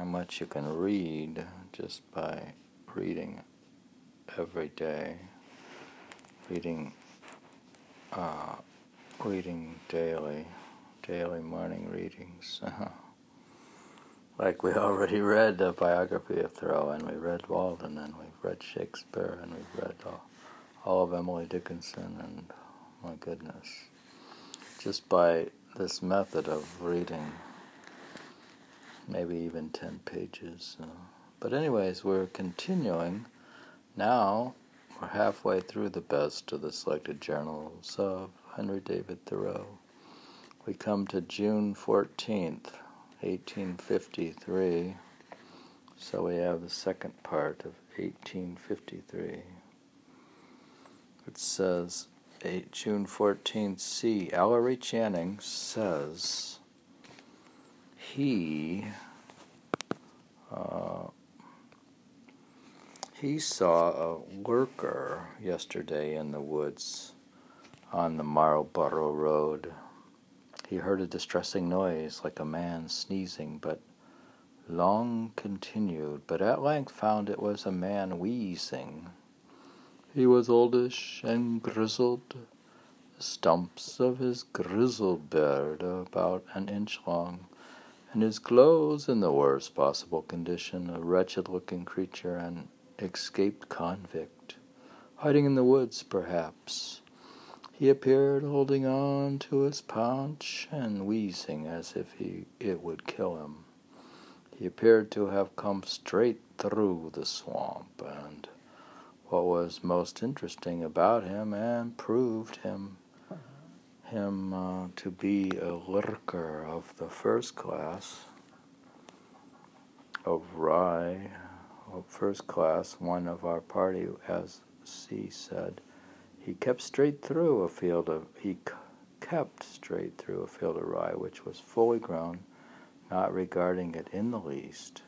how much you can read just by reading every day, reading, uh, reading daily, daily morning readings. like we already read the biography of Thoreau, and we read Walden, and we've read Shakespeare, and we've read all, all of Emily Dickinson, and my goodness, just by this method of reading maybe even 10 pages. But, anyways, we're continuing. Now we're halfway through the best of the selected journals of Henry David Thoreau. We come to June 14th, 1853. So we have the second part of 1853. It says, June 14th, C. Ellery Channing says, he uh, he saw a lurker yesterday in the woods on the Marlborough Road. He heard a distressing noise like a man sneezing, but long continued, but at length found it was a man wheezing. He was oldish and grizzled, the stumps of his grizzled beard about an inch long and his clothes in the worst possible condition, a wretched looking creature, an escaped convict, hiding in the woods, perhaps. He appeared holding on to his paunch and wheezing as if he, it would kill him. He appeared to have come straight through the swamp, and what was most interesting about him and proved him him uh, to be a lurker of the first class of rye, of first class, one of our party, as C said, he kept straight through a field of he kept straight through a field of rye which was fully grown, not regarding it in the least.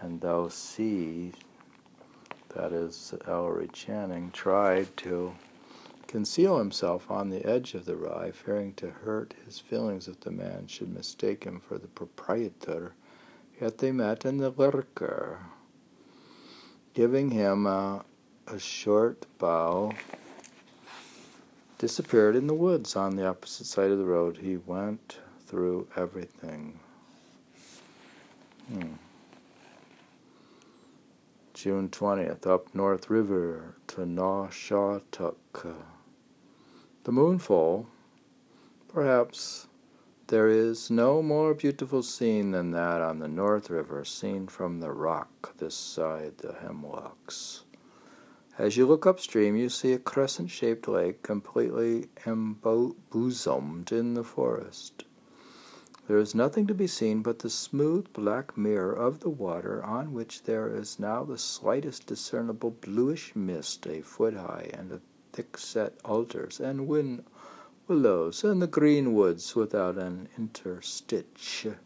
And though C, that is Ellery Channing, tried to conceal himself on the edge of the rye, fearing to hurt his feelings if the man should mistake him for the proprietor. Yet they met in the lurker. Giving him a, a short bow, disappeared in the woods on the opposite side of the road. He went through everything. Hmm. June 20th, up North River to Nawshawtuct the moonfall, perhaps there is no more beautiful scene than that on the North River, seen from the rock this side the hemlocks. As you look upstream, you see a crescent shaped lake completely embosomed in the forest. There is nothing to be seen but the smooth black mirror of the water, on which there is now the slightest discernible bluish mist a foot high and a thick-set alders and win willows, and the green woods without an interstitch,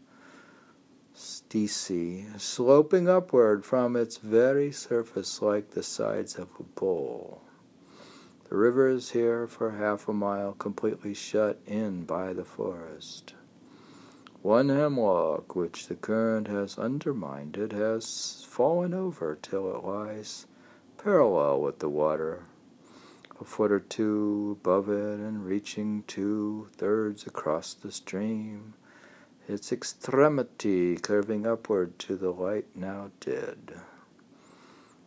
stacey, sloping upward from its very surface like the sides of a bowl. The river is here for half a mile completely shut in by the forest. One hemlock which the current has undermined it has fallen over till it lies parallel with the water a foot or two above it and reaching two thirds across the stream, its extremity curving upward to the light now dead.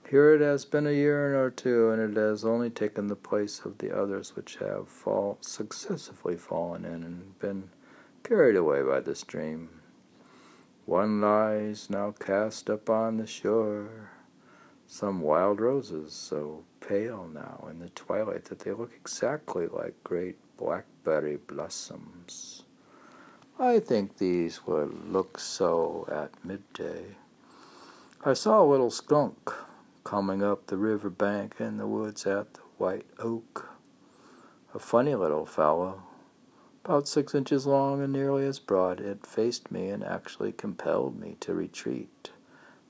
Here it has been a year or two, and it has only taken the place of the others which have fall, successively fallen in and been carried away by the stream. One lies now cast upon the shore, some wild roses, so pale now in the twilight that they look exactly like great blackberry blossoms. I think these would look so at midday. I saw a little skunk coming up the river bank in the woods at the white oak. A funny little fellow, about six inches long and nearly as broad. It faced me and actually compelled me to retreat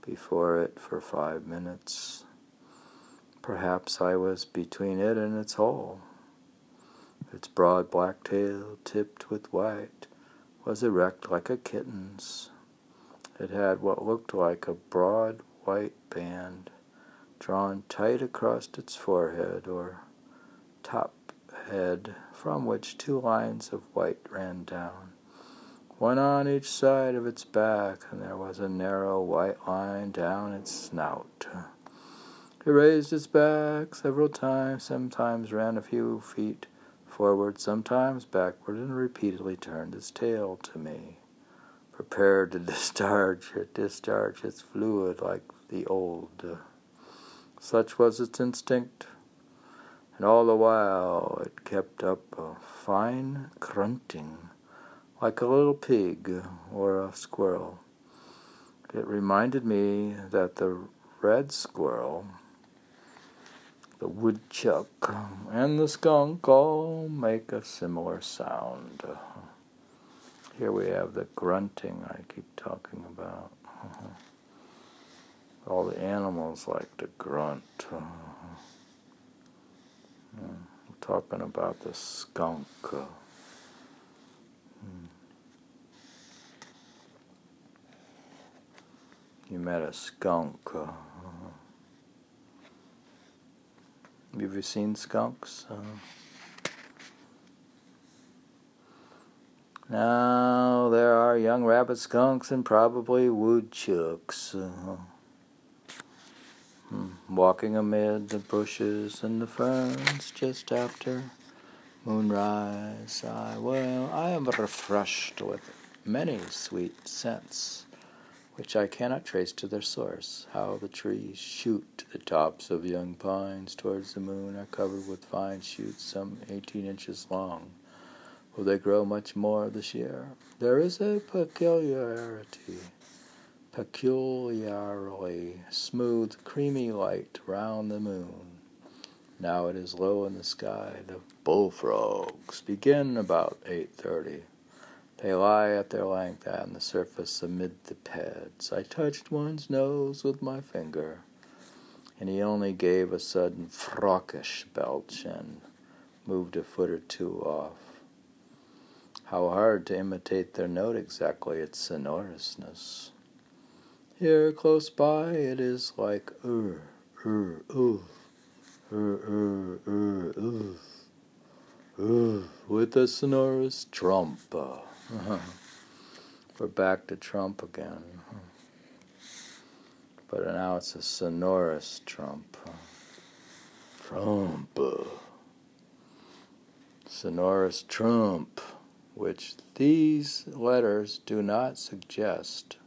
before it for five minutes. Perhaps I was between it and its hole. Its broad black tail, tipped with white, was erect like a kitten's. It had what looked like a broad white band drawn tight across its forehead or top head, from which two lines of white ran down, one on each side of its back, and there was a narrow white line down its snout. It raised its back several times, sometimes ran a few feet forward, sometimes backward, and repeatedly turned its tail to me, prepared to discharge, discharge its fluid like the old. Such was its instinct, and all the while it kept up a fine grunting, like a little pig or a squirrel. It reminded me that the red squirrel the woodchuck and the skunk all make a similar sound. Here we have the grunting I keep talking about. All the animals like to grunt. I'm talking about the skunk. You met a skunk. Have you seen skunks? Uh, now there are young rabbit skunks and probably woodchucks uh, walking amid the bushes and the ferns just after moonrise. I well, I am refreshed with many sweet scents which I cannot trace to their source. How the trees shoot the tops of young pines towards the moon are covered with fine shoots some eighteen inches long. Will they grow much more this year? There is a peculiarity, peculiarly smooth, creamy light round the moon. Now it is low in the sky. The bullfrogs begin about eight thirty. They lie at their length on the surface amid the pads. I touched one's nose with my finger, and he only gave a sudden frockish belch and moved a foot or two off. How hard to imitate their note exactly, its sonorousness. Here, close by, it is like ur, ur, oof, ur, ur, ur, oof, oof, with a sonorous trump. Uh-huh. We're back to Trump again. But now it's a sonorous Trump. Trump. Sonorous Trump, which these letters do not suggest.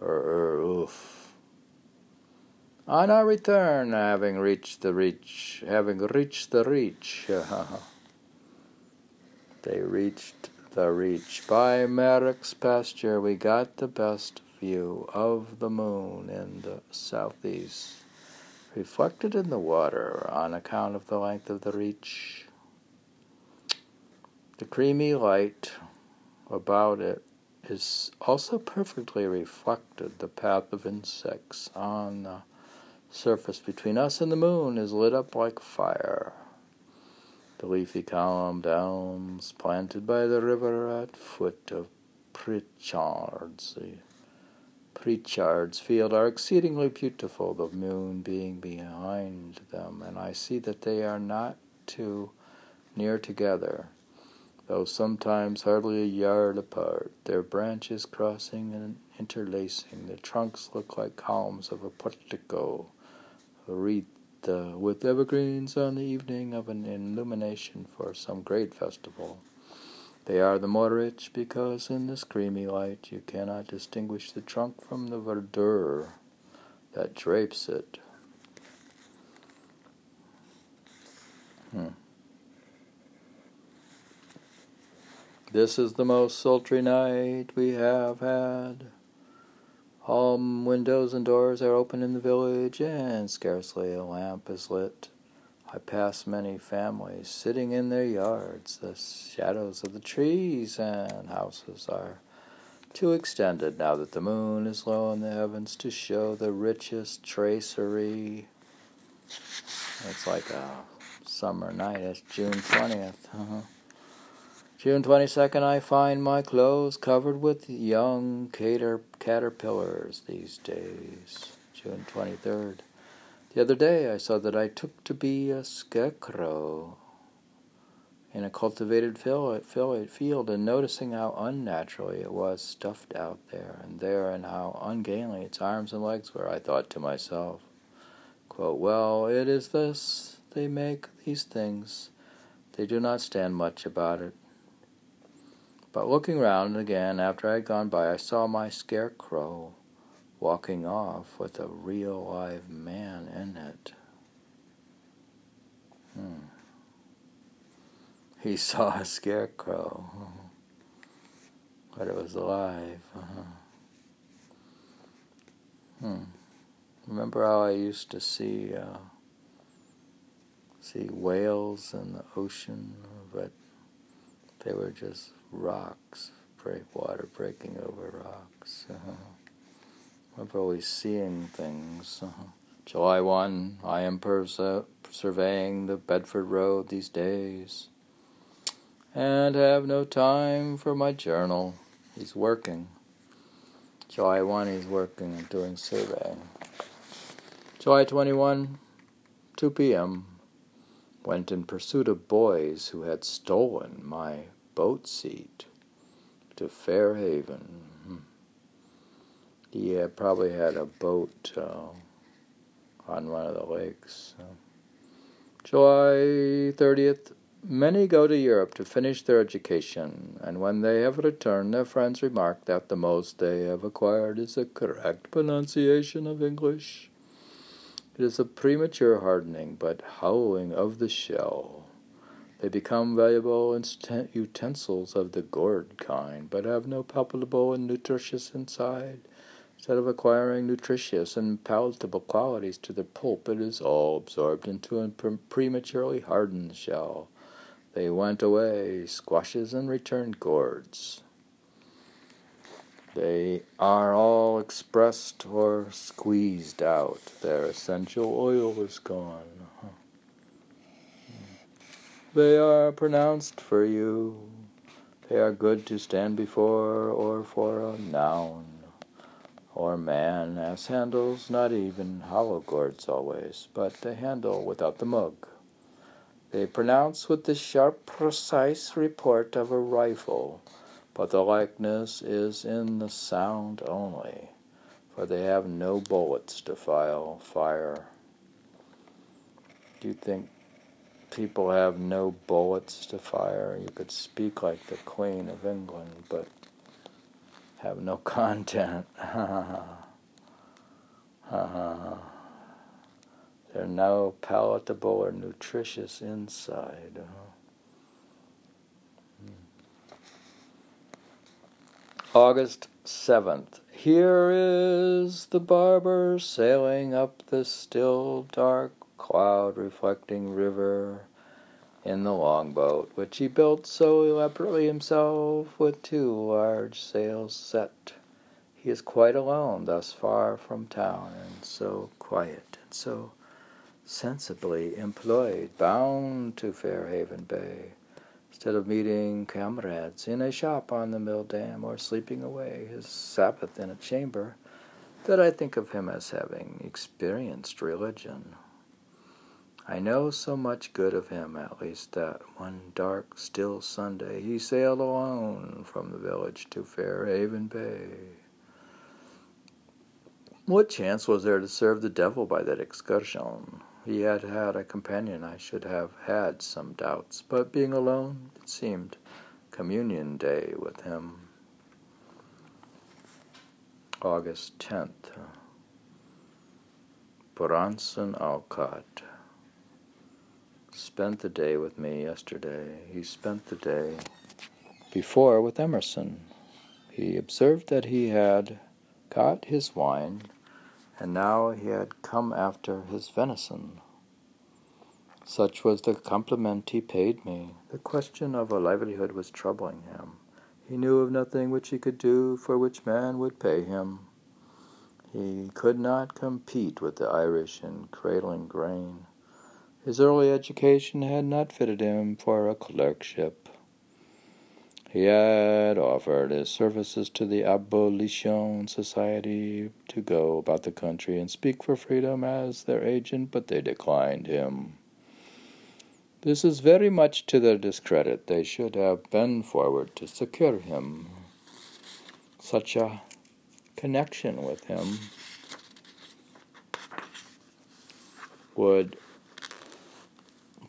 Or, er, oof. On our return, having reached the reach, having reached the reach, they reached the reach. By Merrick's pasture, we got the best view of the moon in the southeast, reflected in the water on account of the length of the reach. The creamy light about it is also perfectly reflected. The path of insects on the surface between us and the moon is lit up like fire. The leafy columned elms planted by the river at foot of Pritchard's, Pritchard's field are exceedingly beautiful, the moon being behind them, and I see that they are not too near together, though sometimes hardly a yard apart, their branches crossing and interlacing. The trunks look like columns of a portico, wreathed uh, with evergreens on the evening of an illumination for some great festival. They are the more rich because in this creamy light you cannot distinguish the trunk from the verdure that drapes it. Hmm. This is the most sultry night we have had. All windows and doors are open in the village, and scarcely a lamp is lit. I pass many families sitting in their yards. The shadows of the trees and houses are too extended now that the moon is low in the heavens to show the richest tracery. It's like a summer night. It's June 20th. Uh-huh. June 22nd, I find my clothes covered with young cater- caterpillars these days. June 23rd. The other day I saw that I took to be a scarecrow in a cultivated field and noticing how unnaturally it was stuffed out there and there and how ungainly its arms and legs were, I thought to myself, quote, Well, it is this, they make these things. They do not stand much about it. But looking round again after I had gone by, I saw my scarecrow walking off with a real live man in it. Hmm. He saw a scarecrow, but it was alive. Uh-huh. Hmm. Remember how I used to see uh, see whales in the ocean, but they were just rocks, break water breaking over rocks. Uh-huh. I'm always seeing things. Uh-huh. July 1, I am perse- surveying the Bedford Road these days and have no time for my journal. He's working. July 1, he's working and doing surveying. July 21, 2 p.m. Went in pursuit of boys who had stolen my boat seat to Fairhaven. Hmm. He had probably had a boat uh, on one of the lakes. July 30th, many go to Europe to finish their education, and when they have returned, their friends remark that the most they have acquired is a correct pronunciation of English. It is a premature hardening, but hollowing of the shell. They become valuable utensils of the gourd kind, but have no palpable and nutritious inside. Instead of acquiring nutritious and palatable qualities to the pulp, it is all absorbed into a prematurely hardened shell. They went away, squashes, and returned gourds. They are all expressed or squeezed out. Their essential oil is gone. They are pronounced for you. They are good to stand before or for a noun or man as handles not even hollow gourds always, but the handle without the mug. They pronounce with the sharp, precise report of a rifle, but the likeness is in the sound only, for they have no bullets to file fire. Do you think people have no bullets to fire. You could speak like the Queen of England, but have no content. They're no palatable or nutritious inside. Hmm. August 7th. Here is the barber sailing up the still dark cloud reflecting river in the longboat, which he built so elaborately himself with two large sails set. He is quite alone thus far from town, and so quiet, and so sensibly employed, bound to Fairhaven Bay, instead of meeting comrades in a shop on the mill dam or sleeping away his Sabbath in a chamber, that I think of him as having experienced religion. I know so much good of him, at least, that one dark, still Sunday he sailed alone from the village to Fairhaven Bay. What chance was there to serve the devil by that excursion? He had had a companion, I should have had some doubts, but being alone, it seemed communion day with him. August 10th. Bronson Alcott spent the day with me yesterday. He spent the day before with Emerson. He observed that he had got his wine, and now he had come after his venison. Such was the compliment he paid me. The question of a livelihood was troubling him. He knew of nothing which he could do for which man would pay him. He could not compete with the Irish in cradling grain. His early education had not fitted him for a clerkship. He had offered his services to the Abolition Society to go about the country and speak for freedom as their agent, but they declined him. This is very much to their discredit. They should have been forward to secure him. Such a connection with him would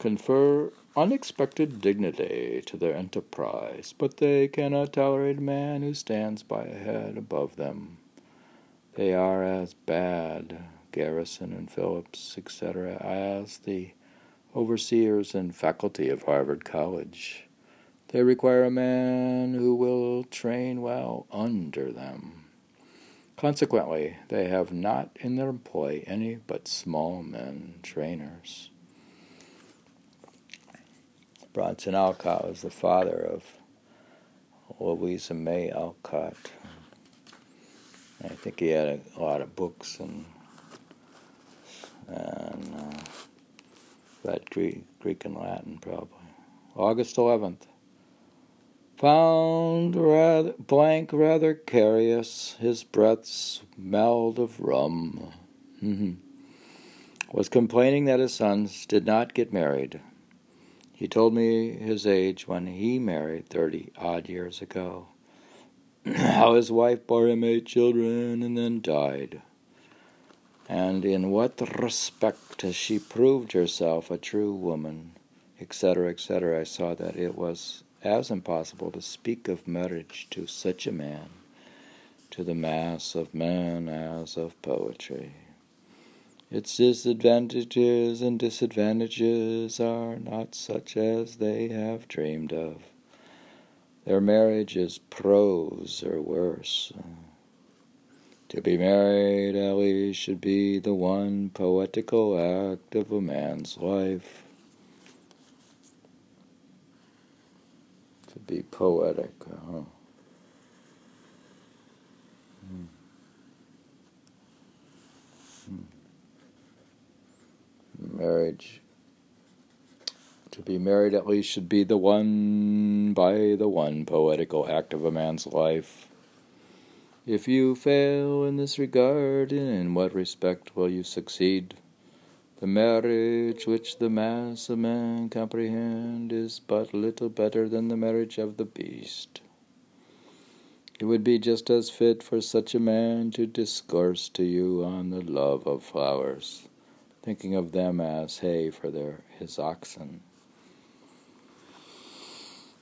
confer unexpected dignity to their enterprise, but they cannot tolerate a man who stands by a head above them. They are as bad, Garrison and Phillips, etc., as the overseers and faculty of Harvard College. They require a man who will train well under them. Consequently, they have not in their employ any but small men trainers. Bronson Alcott was the father of Louisa May Alcott. I think he had a, lot of books and and uh, read Greek, Greek and Latin probably. August 11th. Found rather blank, rather curious. His breath smelled of rum. Was complaining that his sons did not get married. He told me his age when he married 30 odd years ago. How his wife bore him eight children and then died. And in what respect has she proved herself a true woman, etc., etc. I saw that it was as impossible to speak of marriage to such a man, to the mass of men, as of poetry. Its disadvantages and disadvantages are not such as they have dreamed of. Their marriage is prose or worse. To be married, least, should be the one poetical act of a man's life. To be poetic, huh? Marriage. To be married at least should be the one by the one poetical act of a man's life. If you fail in this regard, in what respect will you succeed? The marriage which the mass of men comprehend is but little better than the marriage of the beast. It would be just as fit for such a man to discourse to you on the love of flowers thinking of them as hay for their his oxen.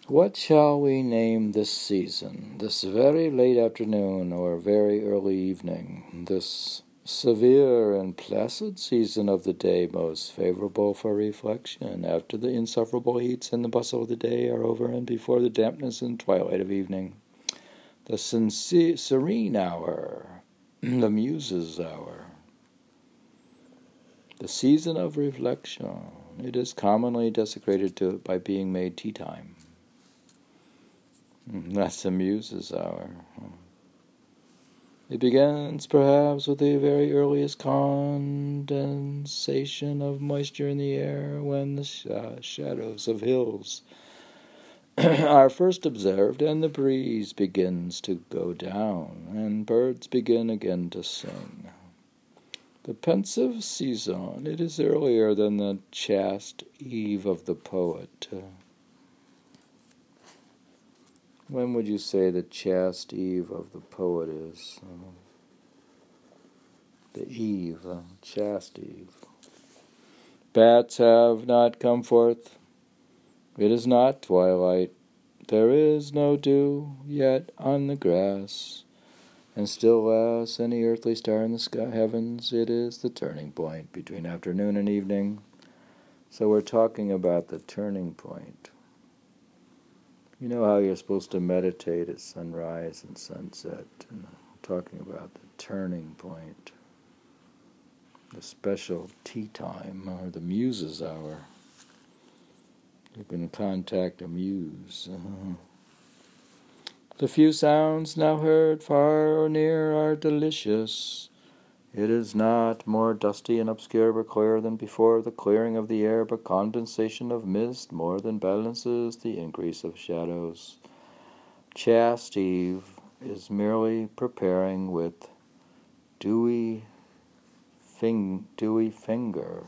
What shall we name this season, this very late afternoon or very early evening, this severe and placid season of the day most favorable for reflection after the insufferable heats and the bustle of the day are over and before the dampness and twilight of evening? The sincere, serene hour, the muse's hour, the season of reflection. It is commonly desecrated to, by being made tea time. Hmm, that's the muse's hour. It begins perhaps with the very earliest condensation of moisture in the air when the sh- uh, shadows of hills are first observed and the breeze begins to go down and birds begin again to sing. The pensive season, it is earlier than the chaste eve of the poet. when would you say the chaste eve of the poet is? The eve, uh, chaste eve. Bats have not come forth. It is not twilight. There is no dew yet on the grass and still less any earthly star in the sky heavens. It is the turning point between afternoon and evening. So we're talking about the turning point. You know how you're supposed to meditate at sunrise and sunset. And talking about the turning point, the special tea time or the muse's hour. You can contact a muse. Uh-huh. The few sounds now heard far or near are delicious. It is not more dusty and obscure but clearer than before the clearing of the air, but condensation of mist more than balances the increase of shadows. Chaste Eve is merely preparing with dewy, fing, dewy finger,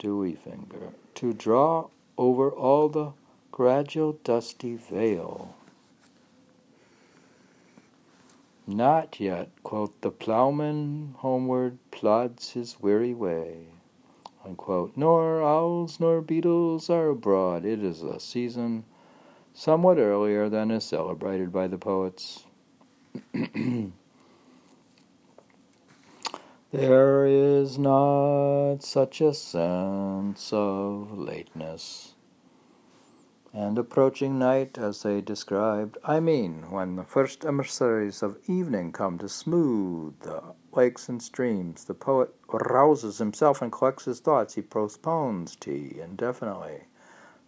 dewy finger, to draw over all the gradual dusty veil. Not yet, quote, the ploughman homeward plods his weary way, unquote. Nor owls nor beetles are abroad. It is a season somewhat earlier than is celebrated by the poets. there is not such a sense of lateness and approaching night as they described. I mean, when the first emissaries of evening come to smooth the lakes and streams, the poet rouses himself and collects his thoughts. He postpones tea indefinitely.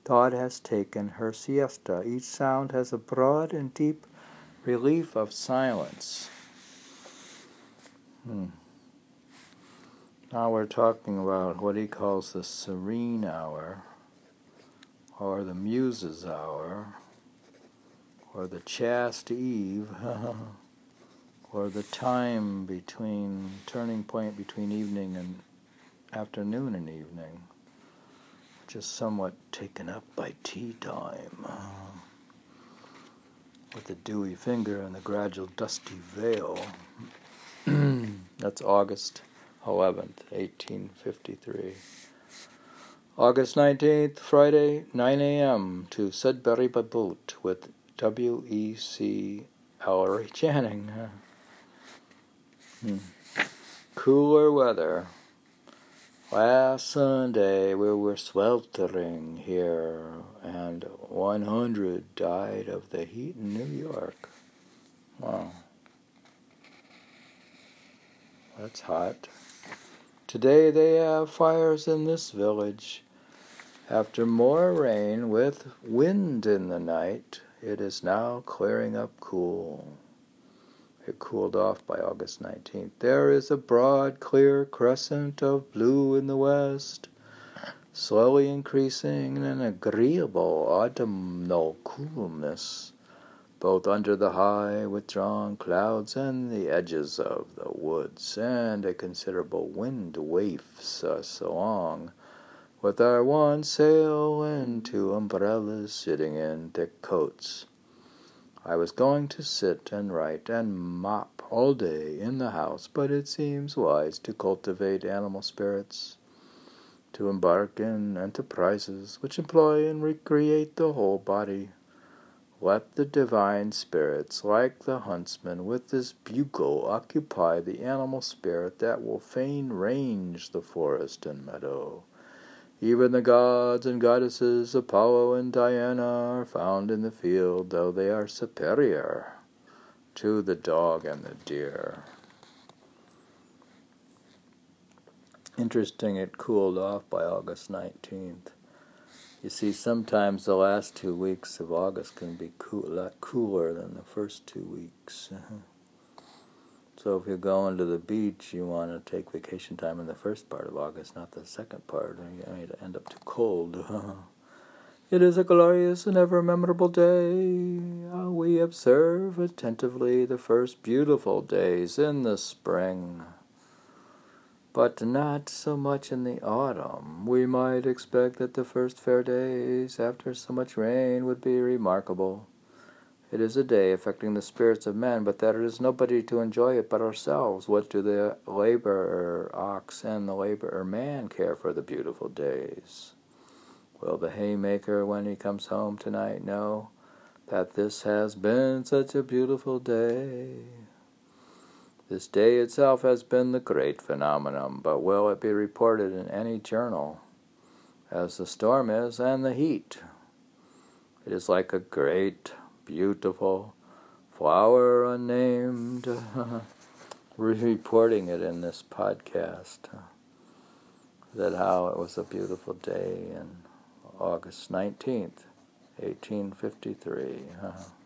Thought has taken her siesta. Each sound has a broad and deep relief of silence. Hmm. Now we're talking about what he calls the serene hour, or the muse's hour, or the chaste eve, or the time between turning point between evening and afternoon and evening just somewhat taken up by tea time. with the dewy finger and the gradual dusty veil. That's August 11th, 1853. August 19th, Friday, 9 a.m. to Sudbury by boat with W.E.C. Ellery Channing. Hmm. Cooler weather. Last Sunday we were sweltering here, and 100 died of the heat in New York. Wow. That's hot. Today they have fires in this village. After more rain with wind in the night, it is now clearing up cool. It cooled off by August 19th. There is a broad, clear crescent of blue in the west, slowly increasing in an agreeable autumnal coolness, both under the high, withdrawn clouds and the edges of the woods, and a considerable wind wafts us along with our one sail and two umbrellas sitting in thick coats. I was going to sit and write and mop all day in the house, but it seems wise to cultivate animal spirits, to embark in enterprises which employ and recreate the whole body. Let the divine spirits, like the huntsman with his bugle, occupy the animal spirit that will fain range the forest and meadow even the gods and goddesses Apollo and Diana are found in the field, though they are superior to the dog and the deer. Interesting, it cooled off by August 19th. You see, sometimes the last two weeks of August can be cool, a lot cooler than the first two weeks. Uh-huh. So if you're going to the beach, you want to take vacation time in the first part of August, not the second part, or you may end up too cold. it is a glorious and ever memorable day. Ah, we observe attentively the first beautiful days in the spring, but not so much in the autumn. We might expect that the first fair days after so much rain would be remarkable. It is a day affecting the spirits of men, but there is nobody to enjoy it but ourselves. What do the laborer ox and the laborer man care for the beautiful days? Will the haymaker, when he comes home tonight, know that this has been such a beautiful day? This day itself has been the great phenomenon, but will it be reported in any journal? As the storm is, and the heat. It is like a great beautiful flower unnamed. reporting it in this podcast. that how it was a beautiful day in August 19th, 1853.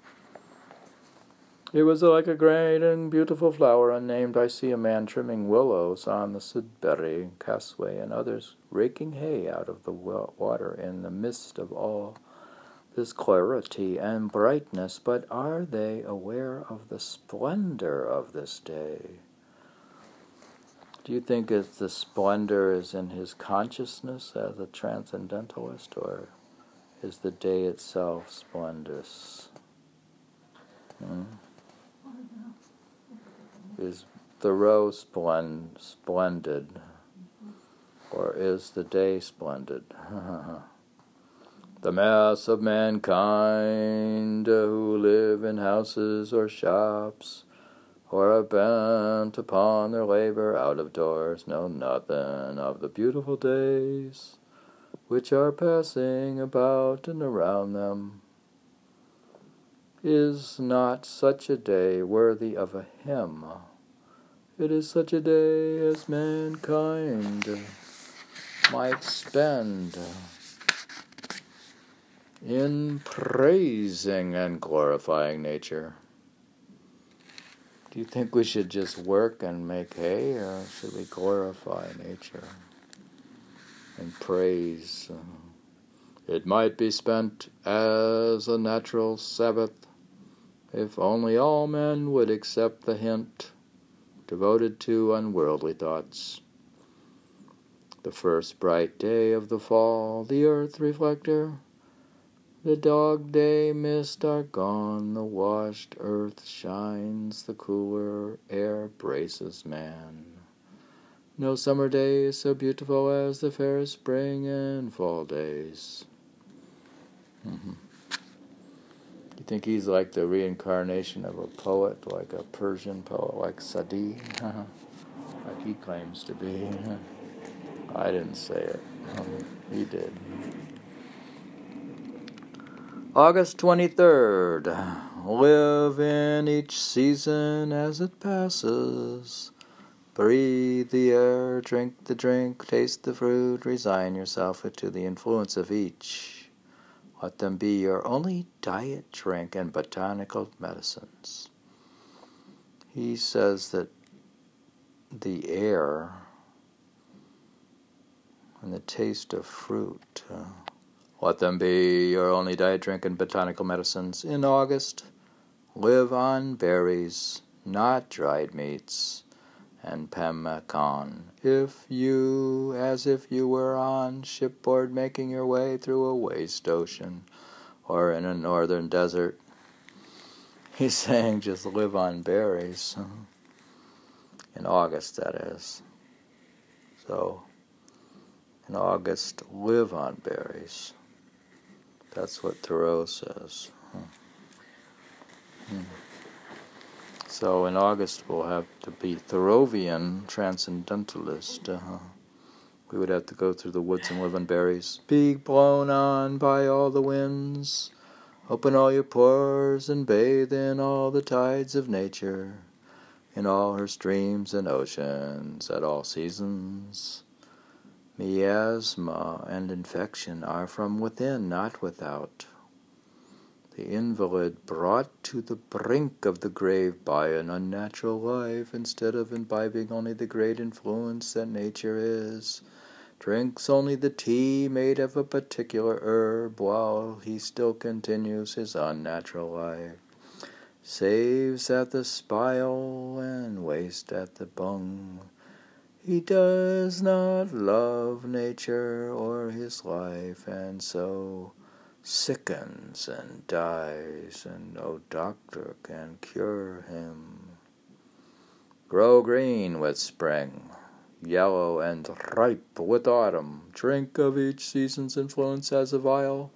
It was like a great and beautiful flower unnamed. I see a man trimming willows on the Sudbury Causeway and others raking hay out of the water in the midst of all this clarity and brightness, but are they aware of the splendor of this day? Do you think it's the splendor is in his consciousness as a transcendentalist, or is the day itself splendorous? Hmm? Is Thoreau splend, splendid, or is the day splendid? the mass of mankind who live in houses or shops or are bent upon their labor out of doors know nothing of the beautiful days which are passing about and around them. Is not such a day worthy of a hymn? It is such a day as mankind might spend in praising and glorifying nature. Do you think we should just work and make hay, or should we glorify nature and praise? It might be spent as a natural Sabbath if only all men would accept the hint devoted to unworldly thoughts. The first bright day of the fall, the earth reflector the dog day mist are gone, the washed earth shines, the cooler air braces man. No summer day is so beautiful as the fair spring and fall days. Mm-hmm. Think he's like the reincarnation of a poet, like a Persian poet, like Sadi, uh-huh. like he claims to be? I didn't say it. he did. August 23rd. Live in each season as it passes. Breathe the air, drink the drink, taste the fruit, resign yourself to the influence of each. Let them be your only diet, drink, and botanical medicines. He says that the air and the taste of fruit. Uh, let them be your only diet, drink, and botanical medicines. In August, live on berries, not dried meats, and pemmican. If you, as if you were on shipboard making your way through a waste ocean or in a northern desert, he's saying just live on berries. In August, that is. So, in August, live on berries. That's what Thoreau says. Hmm. Hmm. So in August we'll have to be Thoreauvian transcendentalist. Uh-huh. We would have to go through the woods and live on berries. Be blown on by all the winds. Open all your pores and bathe in all the tides of nature, in all her streams and oceans at all seasons. Miasma and infection are from within, not without. The invalid brought to the brink of the grave by an unnatural life, instead of imbibing only the great influence that nature is, drinks only the tea made of a particular herb while he still continues his unnatural life, saves at the spile and waste at the bung. He does not love nature or his life, and so sickens and dies, and no doctor can cure him. Grow green with spring, yellow and ripe with autumn. Drink of each season's influence as a vial,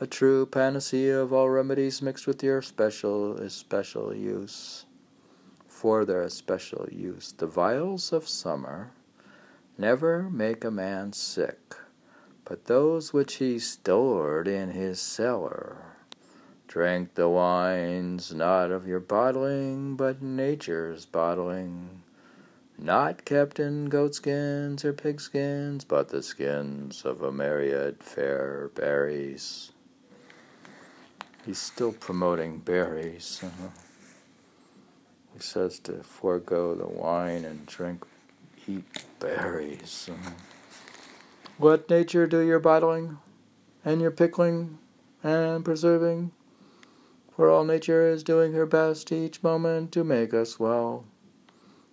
a true panacea of all remedies mixed with your special especial use for their especial use. The vials of summer never make a man sick, but those which he stored in his cellar. Drink the wines not of your bottling, but nature's bottling, not kept in goatskins or pigskins, but the skins of a myriad fair berries. He's still promoting berries. Uh-huh. He says to forego the wine and drink, eat berries. Let nature do your bottling and your pickling and preserving, for all nature is doing her best each moment to make us well.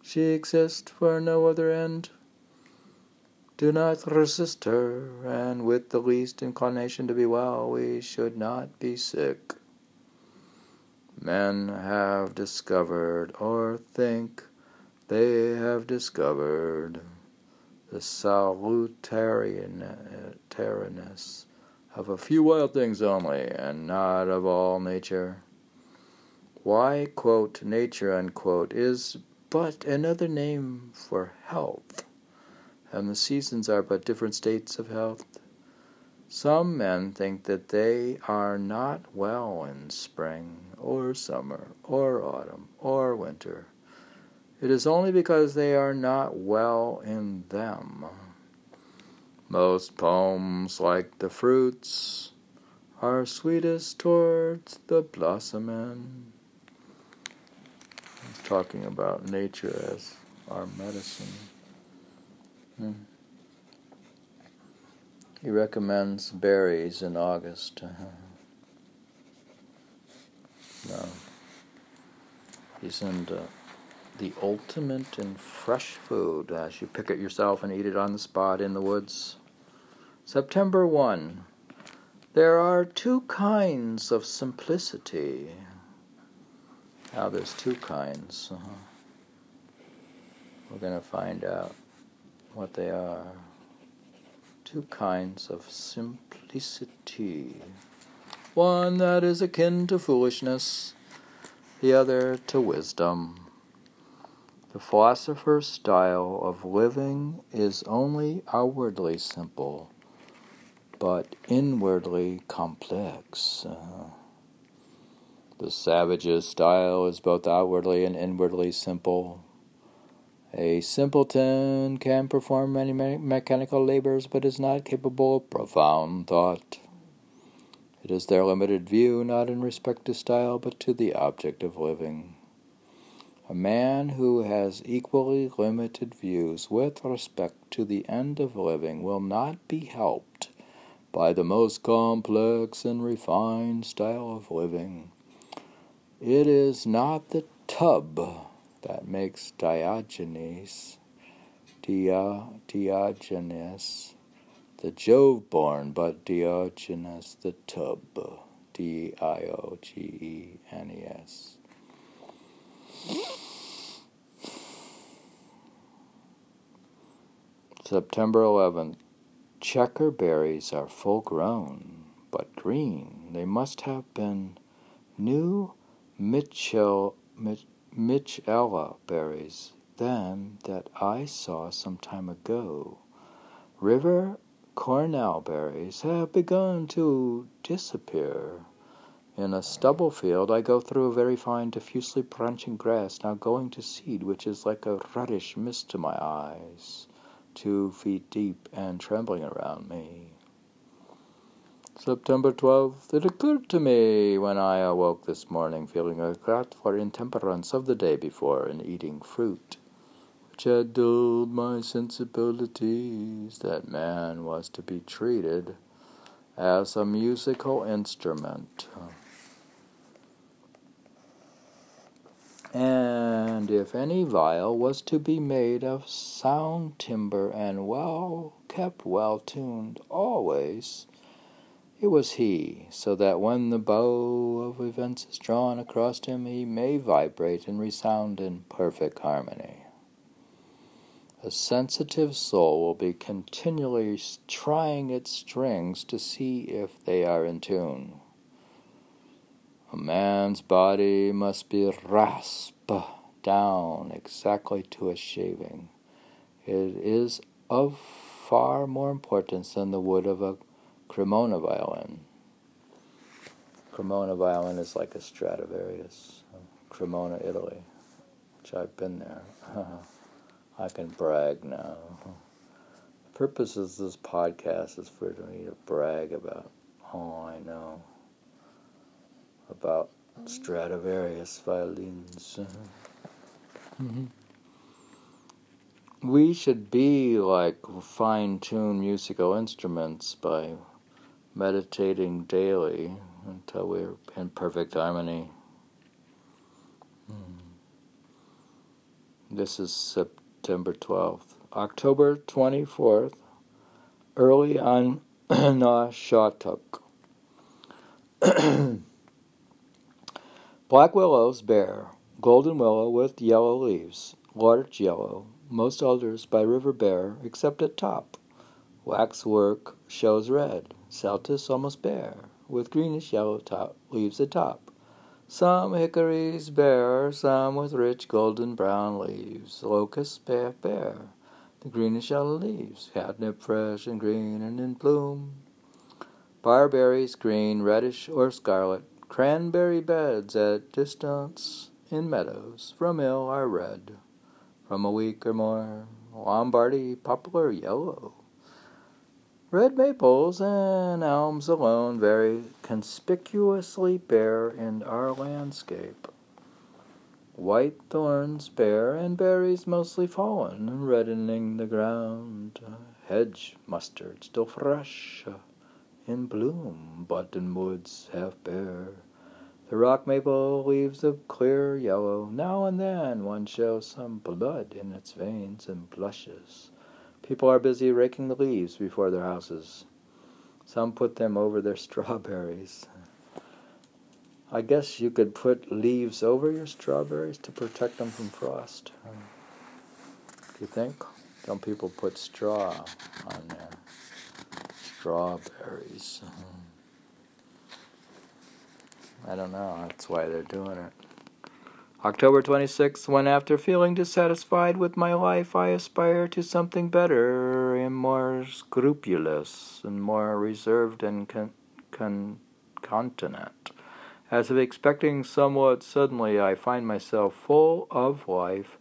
She exists for no other end. Do not resist her, and with the least inclination to be well, we should not be sick. Men have discovered, or think they have discovered, the salutariness of a few wild things only, and not of all nature. Why, quote, nature, unquote, is but another name for health, and the seasons are but different states of health. Some men think that they are not well in spring, or summer, or autumn, or winter. It is only because they are not well in them. Most poems, like the fruits, are sweetest towards the blossoming He's talking about nature as our medicine. Hmm. He recommends berries in August. No. He's into the ultimate in fresh food as you pick it yourself and eat it on the spot in the woods. September 1. There are two kinds of simplicity now there's two kinds. Uh-huh. We're going to find out what they are. Two kinds of simplicity. One that is akin to foolishness, the other to wisdom. The philosopher's style of living is only outwardly simple, but inwardly complex. Uh, the savage's style is both outwardly and inwardly simple. A simpleton can perform many me- mechanical labors, but is not capable of profound thought. It is their limited view, not in respect to style, but to the object of living. A man who has equally limited views with respect to the end of living will not be helped by the most complex and refined style of living. It is not the tub that makes Diogenes, Dia, Diogenes, the Jove born, but Diogenes the tub, D I O G E N E S. September 11th. Checker berries are full grown, but green. They must have been new Mitchell, Mich, Mitchella berries, then that I saw some time ago. River cornel berries have begun to disappear. In a stubble field, I go through a very fine, diffusely branching grass, now going to seed, which is like a reddish mist to my eyes, two feet deep and trembling around me. September 12th, it occurred to me when I awoke this morning feeling a regret for intemperance of the day before in eating fruit, which had dulled my sensibilities, that man was to be treated as a musical instrument. And if any viol was to be made of sound timber and well kept, well tuned, always, it was he, so that when the bow of events is drawn across him, he may vibrate and resound in perfect harmony. A sensitive soul will be continually trying its strings to see if they are in tune. A man's body must be rasped down exactly to a shaving. It is of far more importance than the wood of a Cremona violin. Cremona violin is like a Stradivarius, Cremona, Italy, which I've been there. I can brag now. The purpose of this podcast is for me to brag about all I know about Stradivarius violins. Mm-hmm we should be like fine tuned musical instruments by meditating daily until we're in perfect harmony. Hmm. This is September 12th. October 24th, early on Nawshawtuct. Black willows bare, golden willow with yellow leaves, large yellow, most alders by river bare, except at top. Waxwork shows red, celtis almost bare, with greenish yellow top leaves atop. Some hickories bare, some with rich golden brown leaves. Locusts bare, bear the greenish yellow leaves, catnip fresh and green and in bloom. Barberries green, reddish or scarlet, cranberry beds at distance in meadows from ill are red. From a week or more, Lombardy poplar yellow. Red maples and elms alone very conspicuously bare in our landscape. White thorns bare and berries mostly fallen, reddening the ground. Hedge mustard still fresh, in bloom, buttonwoods half bare. The rock maple leaves a clear yellow. Now and then one shows some blood in its veins and blushes. People are busy raking the leaves before their houses. Some put them over their strawberries. I guess you could put leaves over your strawberries to protect them from frost. Do you think? Some people put straw on their strawberries. I don't know. That's why they're doing it. October 26th, when after feeling dissatisfied with my life, I aspire to something better and more scrupulous and more reserved and con- con- continent. As if expecting somewhat suddenly, I find myself full of life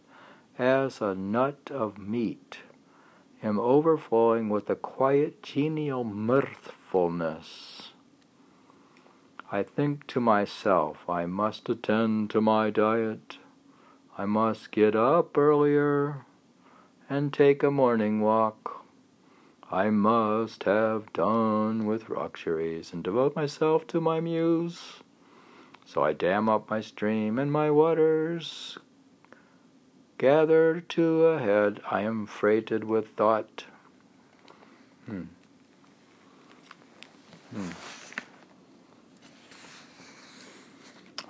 as a nut of meat, am overflowing with a quiet, genial mirthfulness I think to myself, I must attend to my diet. I must get up earlier and take a morning walk. I must have done with luxuries and devote myself to my muse. So I dam up my stream and my waters gather to a head. I am freighted with thought. Hmm. Hmm.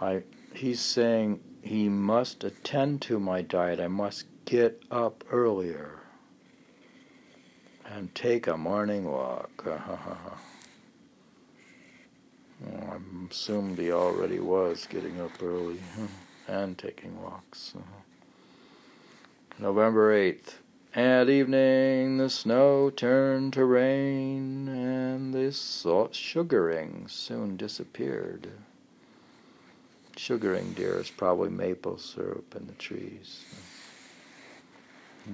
I he's saying he must attend to my diet. I must get up earlier and take a morning walk. I assumed he already was getting up early and taking walks. November 8th. At evening, the snow turned to rain, and the salt sugaring soon disappeared. Sugaring deer is probably maple syrup in the trees. Hmm.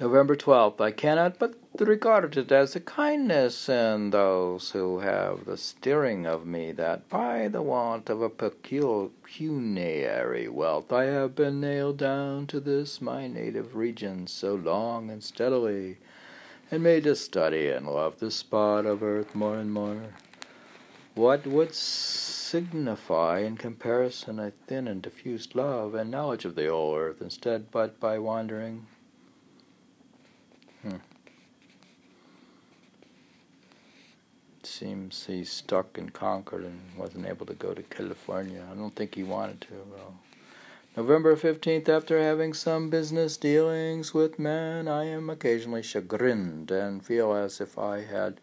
November 12th. I cannot but regard it as a kindness in those who have the steering of me that by the want of a pecuniary wealth I have been nailed down to this my native region so long and steadily, and made to study and love this spot of earth more and more. What would signify in comparison a thin and diffused love and knowledge of the whole earth instead but by wandering? Hmm. Seems he's stuck in Concord and wasn't able to go to California. I don't think he wanted to, though. November 15th, after having some business dealings with men, I am occasionally chagrined and feel as if I had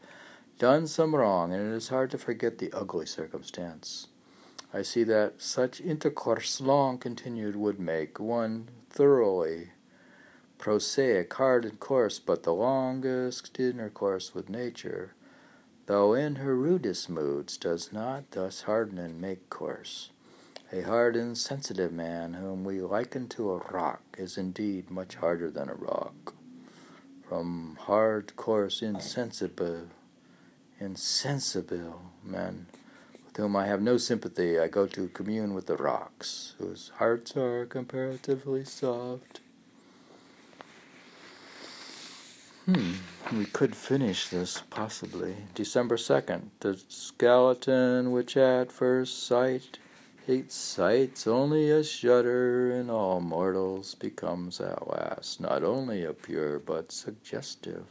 done some wrong, and it is hard to forget the ugly circumstance. I see that such intercourse long continued would make one thoroughly prosaic, hard and coarse, but the longest intercourse with nature, though in her rudest moods, does not thus harden and make coarse. A hard and sensitive man, whom we liken to a rock, is indeed much harder than a rock. From hard, coarse, insensible insensible men with whom I have no sympathy. I go to commune with the rocks, whose hearts are comparatively soft. Hmm. we could finish this possibly. December 2nd. The skeleton which at first sight excites only a shudder in all mortals becomes at last not only a pure but suggestive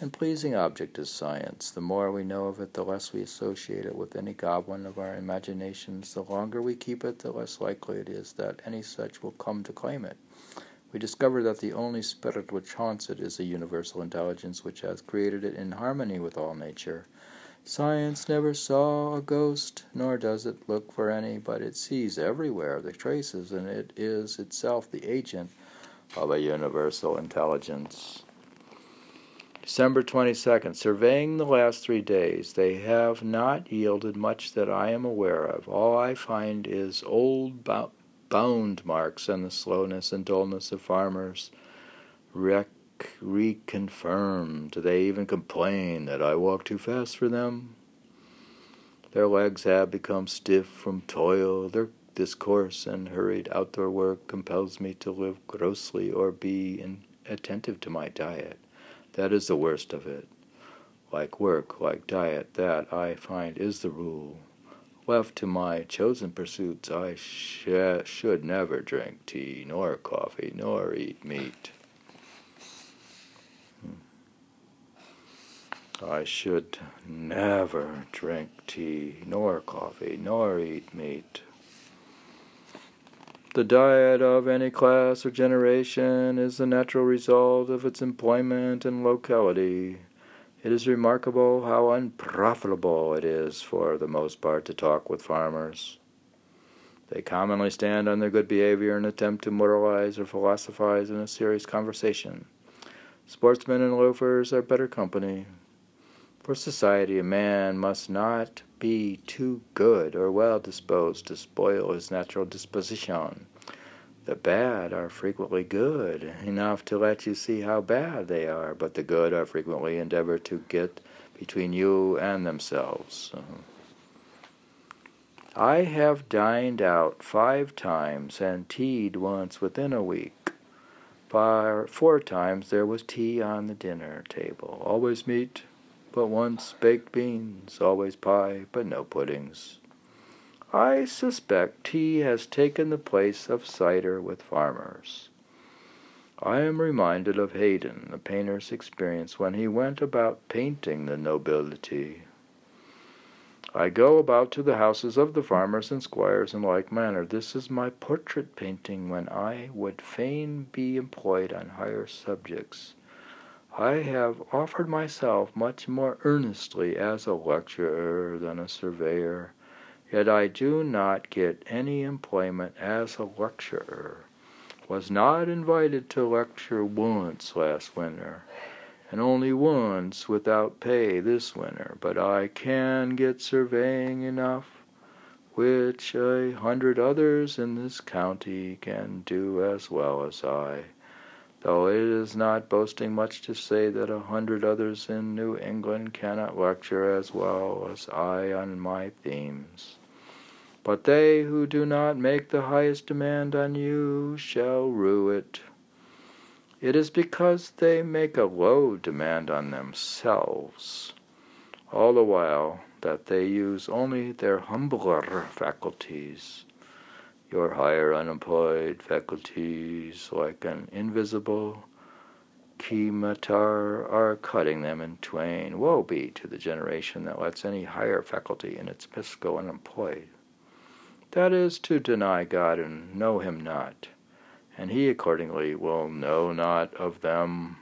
and pleasing object is science. The more we know of it, the less we associate it with any goblin of our imaginations. The longer we keep it, the less likely it is that any such will come to claim it. We discover that the only spirit which haunts it is a universal intelligence which has created it in harmony with all nature. Science never saw a ghost, nor does it look for any, but it sees everywhere the traces, and it is itself the agent of a universal intelligence. December 22nd. Surveying the last three days, they have not yielded much that I am aware of. All I find is old bound marks and the slowness and dullness of farmers rec- reconfirmed. They even complain that I walk too fast for them. Their legs have become stiff from toil. Their discourse and hurried outdoor work compels me to live grossly or be attentive to my diet. That is the worst of it. Like work, like diet, that, I find, is the rule. Left to my chosen pursuits, I sh- should never drink tea, nor coffee, nor eat meat. Hmm. I should never drink tea, nor coffee, nor eat meat. The diet of any class or generation is the natural result of its employment and locality. It is remarkable how unprofitable it is for the most part to talk with farmers. They commonly stand on their good behavior and attempt to moralize or philosophize in a serious conversation. Sportsmen and loafers are better company. For society, a man must not be too good or well disposed to spoil his natural disposition. The bad are frequently good enough to let you see how bad they are, but the good are frequently endeavor to get between you and themselves. I have dined out five times and tea'd once within a week. four times there was tea on the dinner table, always meat, but once baked beans, always pie, but no puddings. I suspect tea has taken the place of cider with farmers. I am reminded of Haydon, the painter's experience when he went about painting the nobility. I go about to the houses of the farmers and squires in like manner. This is my portrait painting when I would fain be employed on higher subjects. I have offered myself much more earnestly as a lecturer than a surveyor Yet I do not get any employment as a lecturer. Was not invited to lecture once last winter, and only once without pay this winter, but I can get surveying enough, which a hundred others in this county can do as well as I, though it is not boasting much to say that a hundred others in New England cannot lecture as well as I on my themes. But they who do not make the highest demand on you shall rue it. It is because they make a low demand on themselves, all the while that they use only their humbler faculties. Your higher unemployed faculties, like an invisible scimitar, are cutting them in twain. Woe be to the generation that lets any higher faculty in its midst go unemployed that is to deny God and know him not, and he accordingly will know not of them.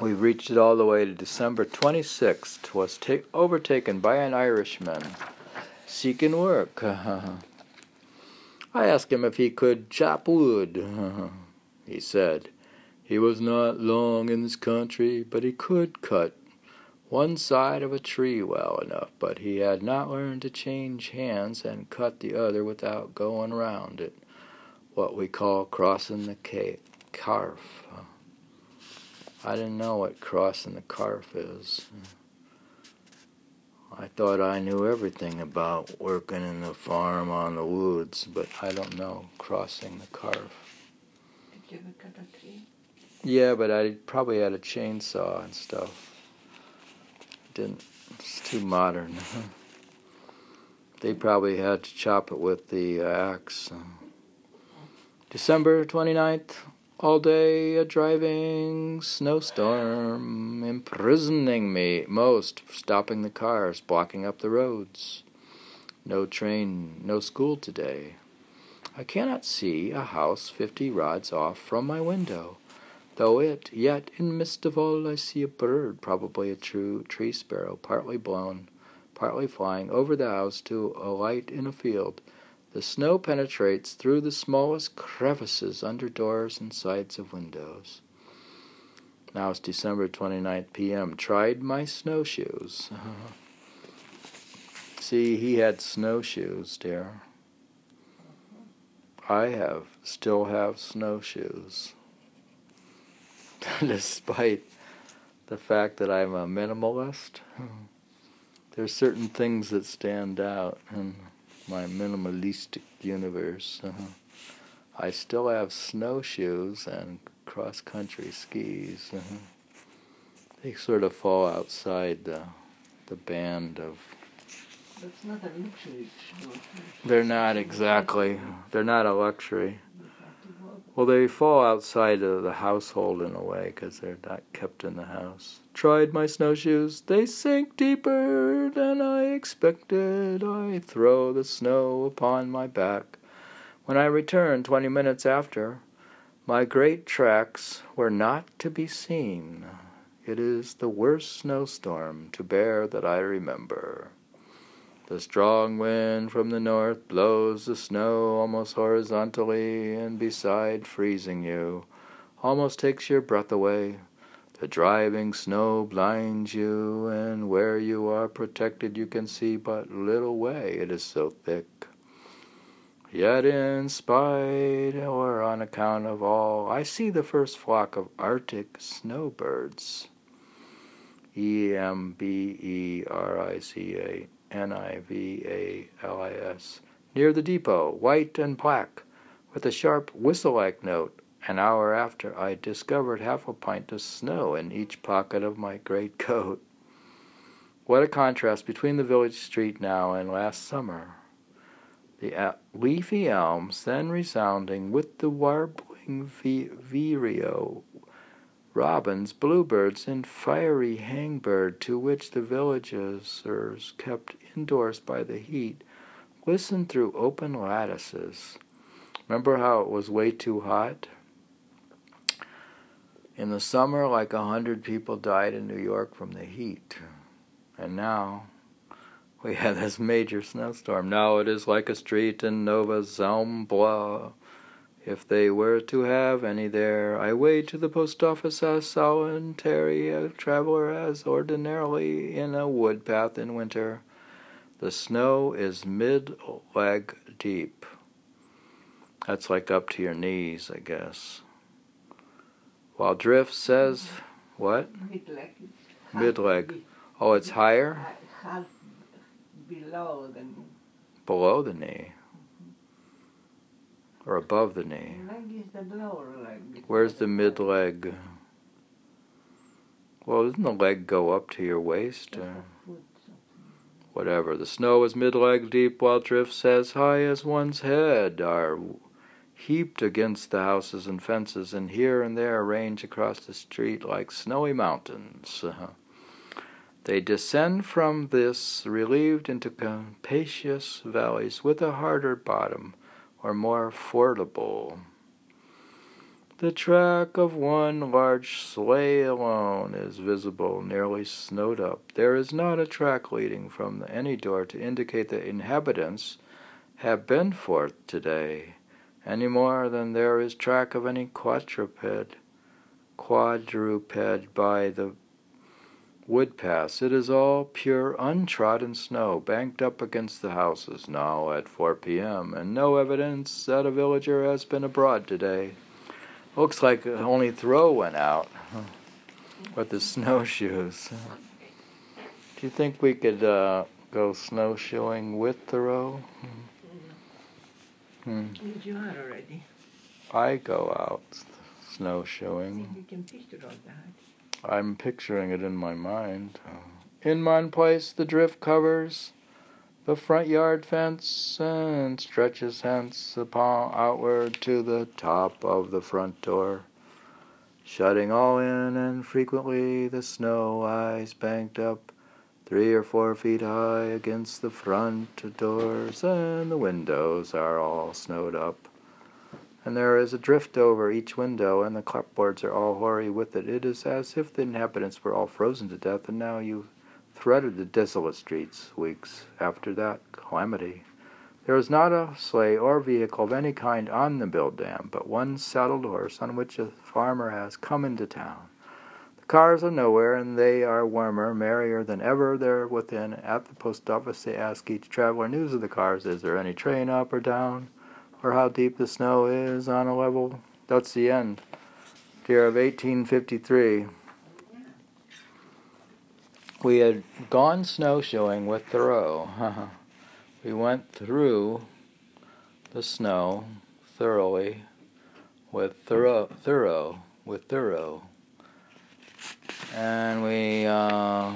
We've reached it all the way to December 26th, was ta- overtaken by an Irishman seeking work. I asked him if he could chop wood. he said he was not long in this country, but he could cut one side of a tree well enough, but he had not learned to change hands and cut the other without going round it, what we call crossing the ca- carf. I didn't know what crossing the carf is. I thought I knew everything about working in the farm on the woods, but I don't know crossing the carf. Did you ever cut a tree? Yeah, but I probably had a chainsaw and stuff. Didn't. It's too modern. they probably had to chop it with the axe. December 29th, all day a driving snowstorm, imprisoning me most, stopping the cars, blocking up the roads. No train, no school today. I cannot see a house fifty rods off from my window, though it, yet in midst of all I see a bird, probably a true tree sparrow, partly blown, partly flying over the house to alight in a field the snow penetrates through the smallest crevices under doors and sides of windows. Now it's December 29th p.m. Tried my snowshoes. See, he had snowshoes, dear. I have, still have snowshoes. Despite the fact that I'm a minimalist, there's certain things that stand out. And my minimalistic universe. Uh-huh. I still have snowshoes and cross country skis. Uh-huh. They sort of fall outside the the band of. That's not a luxury. They're not exactly. They're not a luxury. Well, they fall outside of the household in a way because they're not kept in the house. Tried my snowshoes, they sink deeper than I expected. I throw the snow upon my back. When I return twenty minutes after, my great tracks were not to be seen. It is the worst snowstorm to bear that I remember. The strong wind from the north blows the snow almost horizontally, and beside freezing you, almost takes your breath away. The driving snow blinds you, and where you are protected you can see but little way, it is so thick. Yet, in spite or on account of all, I see the first flock of Arctic snowbirds. E M B E R I C A N I V A L I S, near the depot, white and black, with a sharp whistle like note an hour after, I discovered half a pint of snow in each pocket of my great coat. What a contrast between the village street now and last summer. The leafy elms then resounding with the warbling vireo, robins, bluebirds, and fiery hangbird to which the villagers, kept indoors by the heat, listened through open lattices. Remember how it was way too hot? In the summer, like a hundred people died in New York from the heat. And now we had this major snowstorm. Now it is like a street in Nova Zembla. If they were to have any there, I wade to the post office as solitary a traveler as ordinarily in a wood path in winter. The snow is mid leg deep. That's like up to your knees, I guess. While Drift says, what? Mid leg. Mid leg. Oh, it's higher? Half below the knee. Below the knee. Or above the knee. The. Where's the mid leg? Well, doesn't the leg go up to your waist? Uh, whatever. The snow is mid leg deep, while drifts as high as one's head are heaped against the houses and fences, and here and there range across the street like snowy mountains. Uh-huh. They descend from this, relieved into capacious valleys with a harder bottom, or more fordable. The track of one large sleigh alone is visible, nearly snowed up. There is not a track leading from any door to indicate that inhabitants have been forth today any more than there is track of any quadruped, quadruped by the wood paths. It is all pure untrodden snow, banked up against the houses now at 4 p.m., and no evidence that a villager has been abroad today. Looks like only Thoreau went out with his snowshoes. Do you think we could uh, go snowshoeing with Thoreau? Hmm. You are already. I go out snowshoeing. I'm picturing it in my mind. In one place, the drift covers the front yard fence and stretches hence upon outward to the top of the front door, shutting all in, and frequently the snow ice banked up three or four feet high against the front doors, and the windows are all snowed up. And there is a drift over each window, and the clapboards are all hoary with it. It is as if the inhabitants were all frozen to death, and now you've threaded the desolate streets weeks after that calamity. There is not a sleigh or vehicle of any kind on the Mill Dam, but one saddled horse on which a farmer has come into town. The cars are nowhere, and they are warmer, merrier than ever there within. At the post office, they ask each traveler news of the cars. Is there any train up or down? Or how deep the snow is on a level? That's the end. Year of 1853. We had gone snowshoeing with Thoreau. we went through the snow thoroughly with Thoreau, Thoreau with Thoreau and we uh,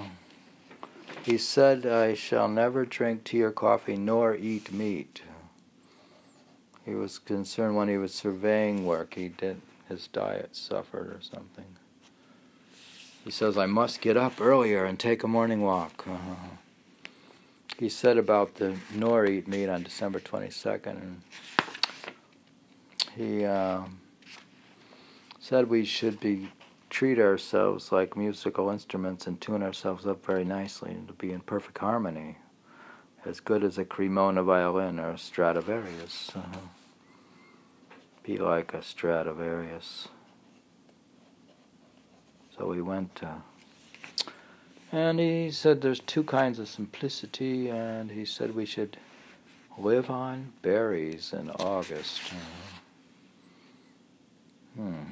he said i shall never drink tea or coffee nor eat meat he was concerned when he was surveying work he did his diet suffered or something he says i must get up earlier and take a morning walk uh-huh. he said about the nor eat meat on december 22nd and he uh, said we should be treat ourselves like musical instruments and tune ourselves up very nicely and to be in perfect harmony, as good as a Cremona violin or a Stradivarius. Uh, be like a Stradivarius. So we went, uh, and he said there's two kinds of simplicity, and he said we should live on berries in August. Uh, hmm.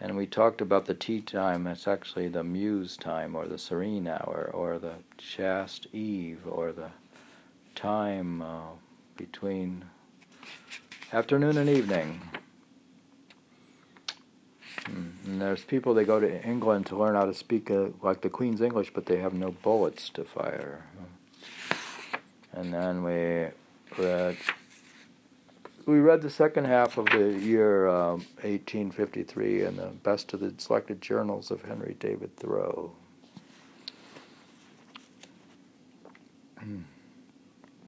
And we talked about the tea time. It's actually the muse time, or the serene hour, or the chaste eve, or the time uh, between afternoon and evening. Hmm. And there's people they go to England to learn how to speak uh, like the Queen's English, but they have no bullets to fire. And then we read we read the second half of the year um, 1853 in the best of the selected journals of Henry David Thoreau.